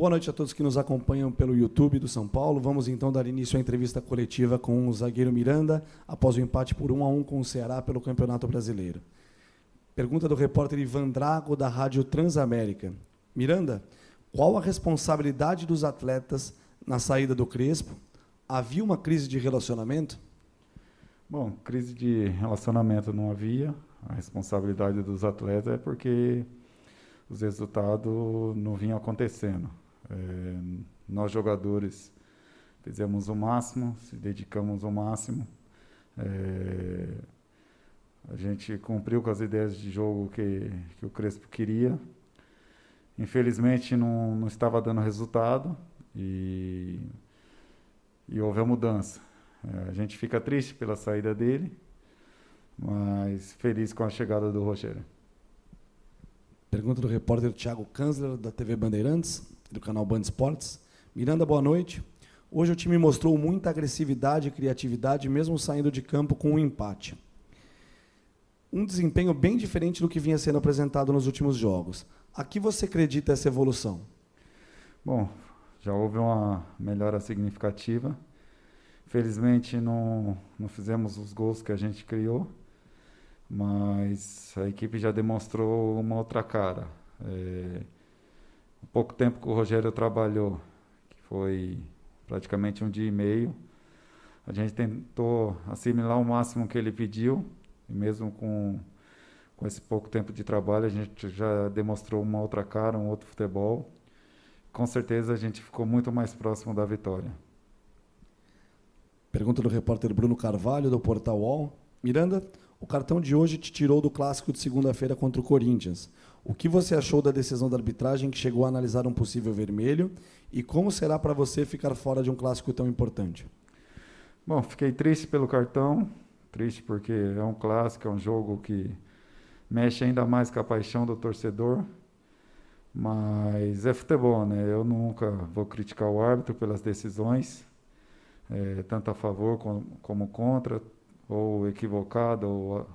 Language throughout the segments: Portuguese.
Boa noite a todos que nos acompanham pelo YouTube do São Paulo. Vamos então dar início à entrevista coletiva com o zagueiro Miranda, após o empate por 1 a 1 com o Ceará pelo Campeonato Brasileiro. Pergunta do repórter Ivan Drago, da Rádio Transamérica. Miranda, qual a responsabilidade dos atletas na saída do Crespo? Havia uma crise de relacionamento? Bom, crise de relacionamento não havia. A responsabilidade dos atletas é porque os resultados não vinham acontecendo. É, nós jogadores fizemos o máximo, se dedicamos o máximo. É, a gente cumpriu com as ideias de jogo que, que o Crespo queria. Infelizmente não, não estava dando resultado e, e houve a mudança. É, a gente fica triste pela saída dele, mas feliz com a chegada do Rogério. Pergunta do repórter Thiago Kanzler, da TV Bandeirantes, do canal Band Esportes. Miranda, boa noite. Hoje o time mostrou muita agressividade e criatividade, mesmo saindo de campo com um empate. Um desempenho bem diferente do que vinha sendo apresentado nos últimos jogos. A que você acredita essa evolução? Bom, já houve uma melhora significativa. Felizmente não, não fizemos os gols que a gente criou, mas a equipe já demonstrou uma outra cara. É, pouco tempo que o Rogério trabalhou, que foi praticamente um dia e meio, a gente tentou assimilar o máximo que ele pediu, e mesmo com, com esse pouco tempo de trabalho, a gente já demonstrou uma outra cara, um outro futebol. Com certeza a gente ficou muito mais próximo da vitória. Pergunta do repórter Bruno Carvalho, do Portal UOL. Miranda, o cartão de hoje te tirou do clássico de segunda-feira contra o Corinthians. O que você achou da decisão da arbitragem que chegou a analisar um possível vermelho? E como será para você ficar fora de um clássico tão importante? Bom, fiquei triste pelo cartão. Triste porque é um clássico, é um jogo que mexe ainda mais com a paixão do torcedor. Mas é futebol, né? Eu nunca vou criticar o árbitro pelas decisões é, tanto a favor como, como, contra, ou equivocada ou,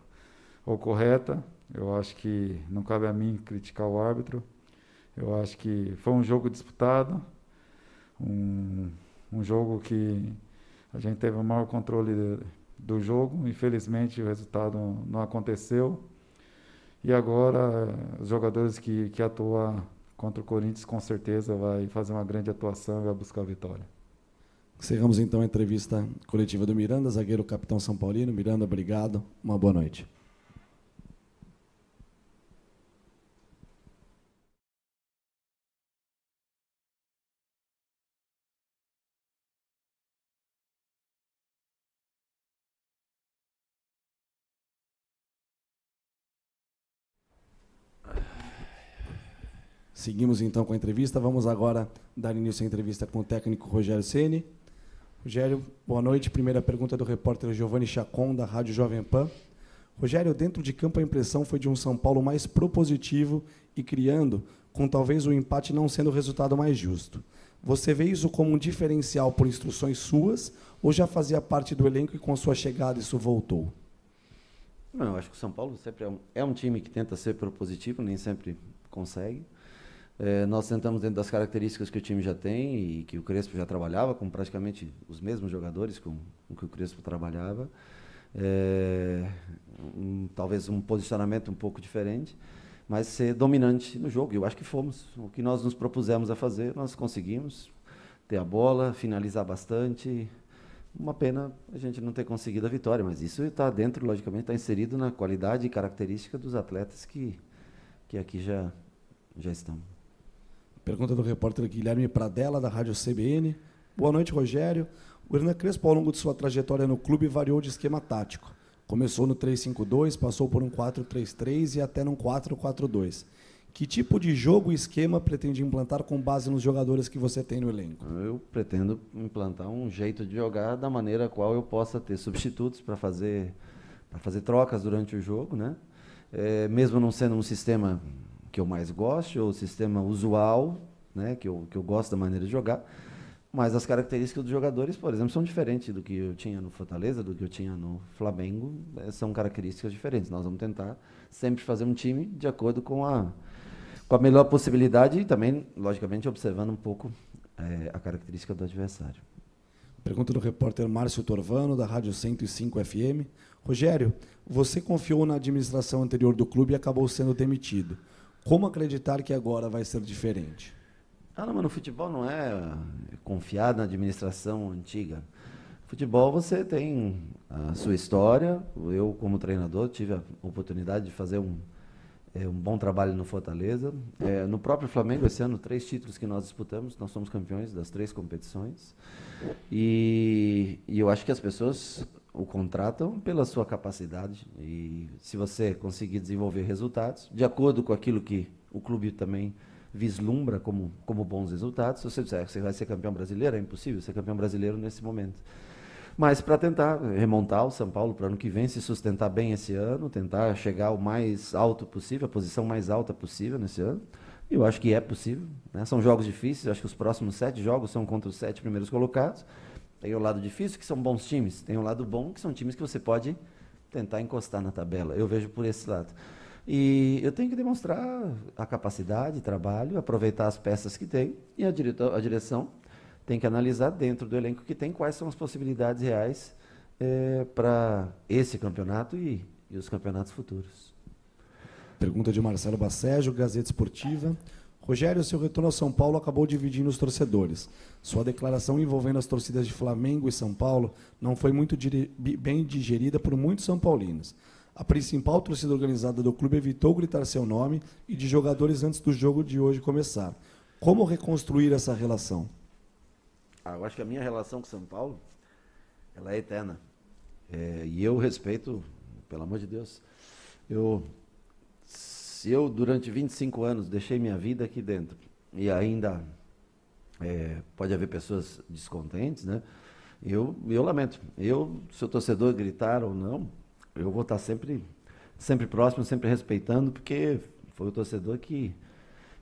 ou correta. Eu acho que não cabe a mim criticar o árbitro. Eu acho que foi um jogo disputado, um, um jogo que a gente teve o maior controle do jogo. Infelizmente, o resultado não aconteceu. E agora, os jogadores que, que atuam contra o Corinthians, com certeza, vai fazer uma grande atuação e vai buscar a vitória. Encerramos então a entrevista coletiva do Miranda, zagueiro capitão São Paulino. Miranda, obrigado. Uma boa noite. Seguimos então com a entrevista. Vamos agora dar início à entrevista com o técnico Rogério Ceni. Rogério, boa noite. Primeira pergunta do repórter Giovanni Chacon, da Rádio Jovem Pan. Rogério, dentro de campo a impressão foi de um São Paulo mais propositivo e criando, com talvez o empate não sendo o resultado mais justo. Você vê isso como um diferencial por instruções suas ou já fazia parte do elenco e com sua chegada isso voltou? Não, eu acho que o São Paulo sempre é um, é um time que tenta ser propositivo, nem sempre consegue. É, nós tentamos, dentro das características que o time já tem e que o Crespo já trabalhava, com praticamente os mesmos jogadores com, com que o Crespo trabalhava, é, um, talvez um posicionamento um pouco diferente, mas ser dominante no jogo. Eu acho que fomos. O que nós nos propusemos a fazer, nós conseguimos ter a bola, finalizar bastante. Uma pena a gente não ter conseguido a vitória, mas isso está dentro, logicamente, está inserido na qualidade e característica dos atletas que, que aqui já, já estão. Pergunta do repórter Guilherme Pradella, da Rádio CBN. Boa noite, Rogério. O Hernan Crespo, ao longo de sua trajetória no clube, variou de esquema tático. Começou no 3-5-2, passou por um 4-3-3 e até num 4-4-2. Que tipo de jogo e esquema pretende implantar com base nos jogadores que você tem no elenco? Eu pretendo implantar um jeito de jogar da maneira qual eu possa ter substitutos para fazer, fazer trocas durante o jogo, né? É, mesmo não sendo um sistema que eu mais gosto, ou o sistema usual, né, que, eu, que eu gosto da maneira de jogar. Mas as características dos jogadores, por exemplo, são diferentes do que eu tinha no Fortaleza, do que eu tinha no Flamengo. É, são características diferentes. Nós vamos tentar sempre fazer um time de acordo com a, com a melhor possibilidade e também, logicamente, observando um pouco é, a característica do adversário. Pergunta do repórter Márcio Torvano, da Rádio 105 FM. Rogério, você confiou na administração anterior do clube e acabou sendo demitido. Como acreditar que agora vai ser diferente? Ah, não, mas no futebol não é confiar na administração antiga. Futebol você tem a sua história. Eu, como treinador, tive a oportunidade de fazer um, é, um bom trabalho no Fortaleza. É, no próprio Flamengo, esse ano, três títulos que nós disputamos, nós somos campeões das três competições. E, e eu acho que as pessoas o contratam pela sua capacidade. E se você conseguir desenvolver resultados, de acordo com aquilo que o clube também vislumbra como, como bons resultados, se você disser que você vai ser campeão brasileiro, é impossível ser campeão brasileiro nesse momento mas para tentar remontar o São Paulo para o ano que vem, se sustentar bem esse ano, tentar chegar o mais alto possível, a posição mais alta possível nesse ano. Eu acho que é possível. Né? São jogos difíceis, acho que os próximos sete jogos são contra os sete primeiros colocados. Tem o lado difícil, que são bons times. Tem o lado bom, que são times que você pode tentar encostar na tabela. Eu vejo por esse lado. E eu tenho que demonstrar a capacidade, trabalho, aproveitar as peças que tem e a, a direção tem que analisar dentro do elenco que tem quais são as possibilidades reais é, para esse campeonato e, e, os campeonatos futuros. Pergunta de Marcelo Bacejo, Gazeta Esportiva. Rogério, seu retorno ao São Paulo acabou dividindo os torcedores. Sua declaração envolvendo as torcidas de Flamengo e São Paulo não foi muito bem digerida por muitos são paulinos. A principal torcida organizada do clube evitou gritar seu nome e de jogadores antes do jogo de hoje começar. Como reconstruir essa relação? Ah, eu acho que a minha relação com São Paulo, ela é eterna. É, e eu respeito, pelo amor de Deus, eu, se eu durante 25 anos deixei minha vida aqui dentro e ainda é, pode haver pessoas descontentes, né? Eu, eu lamento. Eu, se o torcedor gritar ou não, eu vou estar sempre, sempre próximo, sempre respeitando, porque foi o torcedor que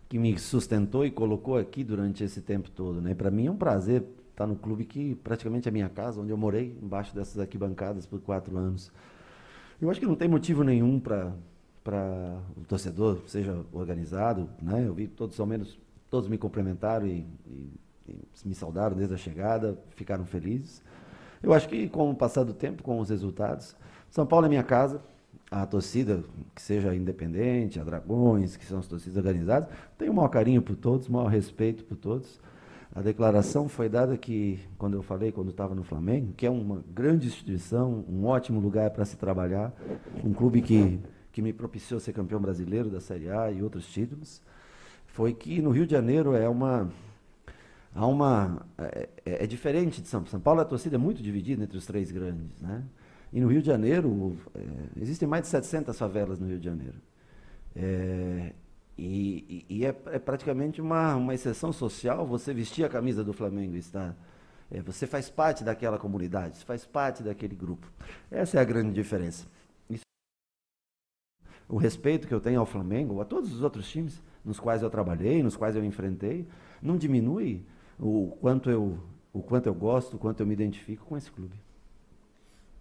que me sustentou e colocou aqui durante esse tempo todo. Né? Para mim é um prazer estar no clube que praticamente é minha casa, onde eu morei, embaixo dessas arquibancadas por quatro anos. Eu acho que não tem motivo nenhum para para o torcedor seja organizado, né? Eu vi todos ao menos todos me cumprimentaram e, e, e me saudaram desde a chegada, ficaram felizes. Eu acho que com o passar do tempo, com os resultados, São Paulo é minha casa, a torcida, que seja independente, a Dragões, que são as torcidas organizadas, tem o maior carinho por todos, o maior respeito por todos. A declaração foi dada que, quando eu falei, quando estava no Flamengo, que é uma grande instituição, um ótimo lugar para se trabalhar, um clube que, que me propiciou ser campeão brasileiro da Série A e outros títulos, foi que no Rio de Janeiro é uma. Há uma é, é, é diferente de São Paulo. São Paulo, a torcida é muito dividida entre os três grandes. Né? E no Rio de Janeiro, é, existem mais de 700 favelas no Rio de Janeiro. É, e, e, é, é, praticamente uma, uma exceção social você vestir a camisa do Flamengo e estar. É, você faz parte daquela comunidade, você faz parte daquele grupo. Essa é a grande diferença. O respeito que eu tenho ao Flamengo, a todos os outros times nos quais eu trabalhei, nos quais eu enfrentei, não diminui o quanto eu, o quanto eu gosto, o quanto eu me identifico com esse clube.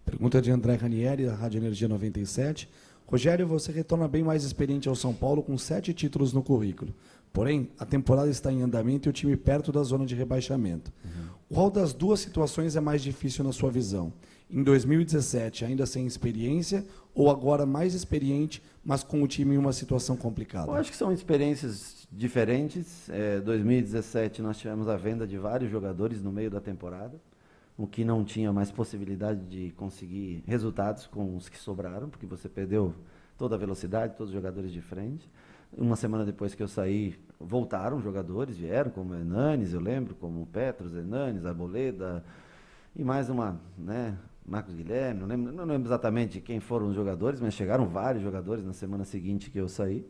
Pergunta de André Ranieri, da Rádio Energia 97. Rogério, você retorna bem mais experiente ao São Paulo com sete títulos no currículo. Porém, a temporada está em andamento e o time perto da zona de rebaixamento. Uhum. Qual das duas situações é mais difícil na sua visão? Em 2017, ainda sem experiência, ou agora mais experiente, mas com o time em uma situação complicada? Eu acho que são experiências diferentes. É, 2017 nós tivemos a venda de vários jogadores no meio da temporada o que não tinha mais possibilidade de conseguir resultados com os que sobraram, porque você perdeu toda a velocidade, todos os jogadores de frente. Uma semana depois que eu saí, voltaram jogadores, vieram, como Hernanes, eu lembro, como Petros, Hernanes, Arboleda, e mais uma, né, Marcos Guilherme, não lembro, não lembro exatamente quem foram os jogadores, mas chegaram vários jogadores na semana seguinte que eu saí.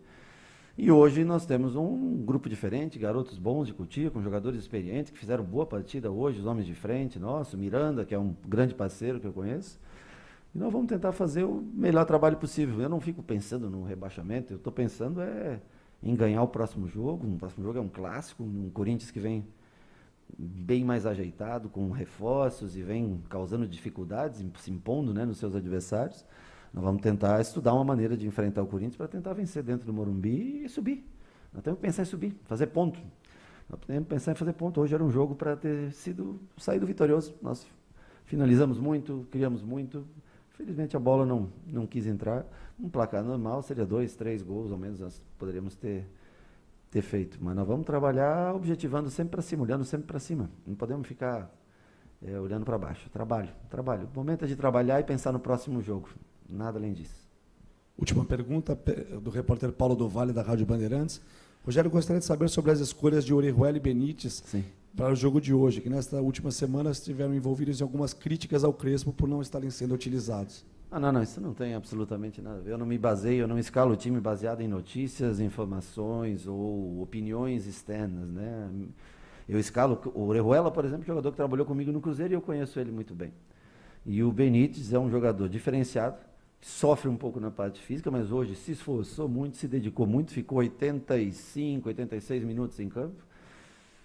E hoje nós temos um grupo diferente, garotos bons de Cotia, com jogadores experientes, que fizeram boa partida hoje, os homens de frente, nosso, Miranda, que é um grande parceiro que eu conheço. E nós vamos tentar fazer o melhor trabalho possível. Eu não fico pensando no rebaixamento, eu estou pensando é em ganhar o próximo jogo. O próximo jogo é um clássico, um Corinthians que vem bem mais ajeitado, com reforços e vem causando dificuldades, se impondo né, nos seus adversários. Nós vamos tentar estudar uma maneira de enfrentar o Corinthians para tentar vencer dentro do Morumbi e subir. Nós temos que pensar em subir, fazer ponto. Nós temos que pensar em fazer ponto. Hoje era um jogo para ter sido saído vitorioso. Nós finalizamos muito, criamos muito. Felizmente a bola não, não quis entrar. Um placar normal seria dois, três gols, ao menos nós poderíamos ter, ter feito. Mas nós vamos trabalhar objetivando sempre para cima, olhando sempre para cima. Não podemos ficar é, olhando para baixo. Trabalho, trabalho. O momento é de trabalhar e pensar no próximo jogo. Nada além disso. Última pergunta do repórter Paulo do Vale, da Rádio Bandeirantes. Rogério, gostaria de saber sobre as escolhas de Orejuela e Benítez Sim. Para o jogo de hoje, que nesta última semana estiveram envolvidos em algumas críticas ao Crespo por não estarem sendo utilizados. Ah, não, não, isso não tem absolutamente nada a ver. Eu não me baseio, eu não escalo o time baseado em notícias, informações ou opiniões externas, né? Eu escalo o Orejuela, por exemplo, jogador que trabalhou comigo no Cruzeiro e eu conheço ele muito bem. E o Benítez é um jogador diferenciado, sofre um pouco na parte física, mas hoje se esforçou muito, se dedicou muito, ficou 85, 86 minutos em campo.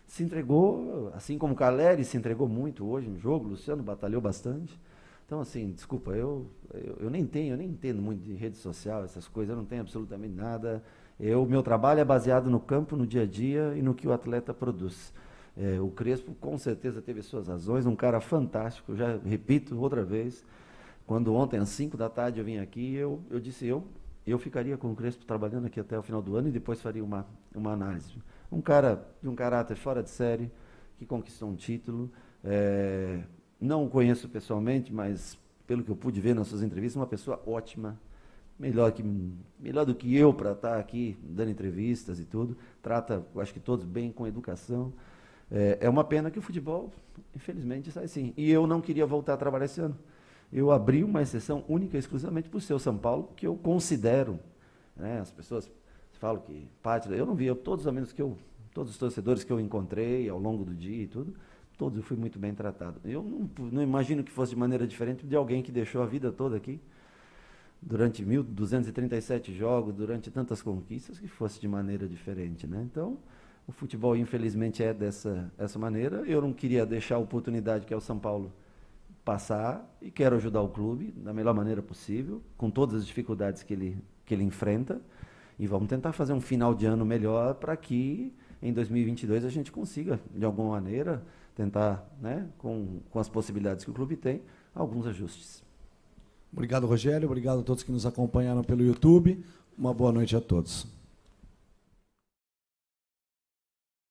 Se entregou, assim como o Caleri se entregou muito hoje no jogo, o Luciano batalhou bastante. Então, assim, desculpa, eu, eu, eu, nem tenho, eu nem entendo muito de rede social, essas coisas, eu não tenho absolutamente nada. O meu trabalho é baseado no campo, no dia a dia e no que o atleta produz. É, o Crespo com certeza teve suas razões, um cara fantástico, já repito outra vez, quando ontem, às 5 da tarde, eu vim aqui, eu, eu disse, eu, eu ficaria com o Crespo trabalhando aqui até o final do ano e depois faria uma, uma análise. Um cara de um caráter fora de série, que conquistou um título. É, não o conheço pessoalmente, mas pelo que eu pude ver nas suas entrevistas, uma pessoa ótima, melhor, que, melhor do que eu para estar aqui dando entrevistas e tudo. Trata, acho que todos bem, com educação. É, é uma pena que o futebol, infelizmente, sai assim. E eu não queria voltar a trabalhar esse ano eu abri uma exceção única e exclusivamente para o seu São Paulo, que eu considero, né, as pessoas falam que pátria, eu não vi, eu, todos os amigos que eu, todos os torcedores que eu encontrei ao longo do dia e tudo, todos eu fui muito bem tratado. Eu não, não imagino que fosse de maneira diferente de alguém que deixou a vida toda aqui, durante 1.237 jogos, durante tantas conquistas, que fosse de maneira diferente. Né? Então, o futebol, infelizmente, é dessa essa maneira. Eu não queria deixar a oportunidade que é o São Paulo passar e quero ajudar o clube da melhor maneira possível, com todas as dificuldades que ele, que ele enfrenta. E vamos tentar fazer um final de ano melhor para que em 2022 a gente consiga, de alguma maneira, tentar, né, com, com as possibilidades que o clube tem, alguns ajustes. Obrigado, Rogério. Obrigado a todos que nos acompanharam pelo YouTube. Uma boa noite a todos.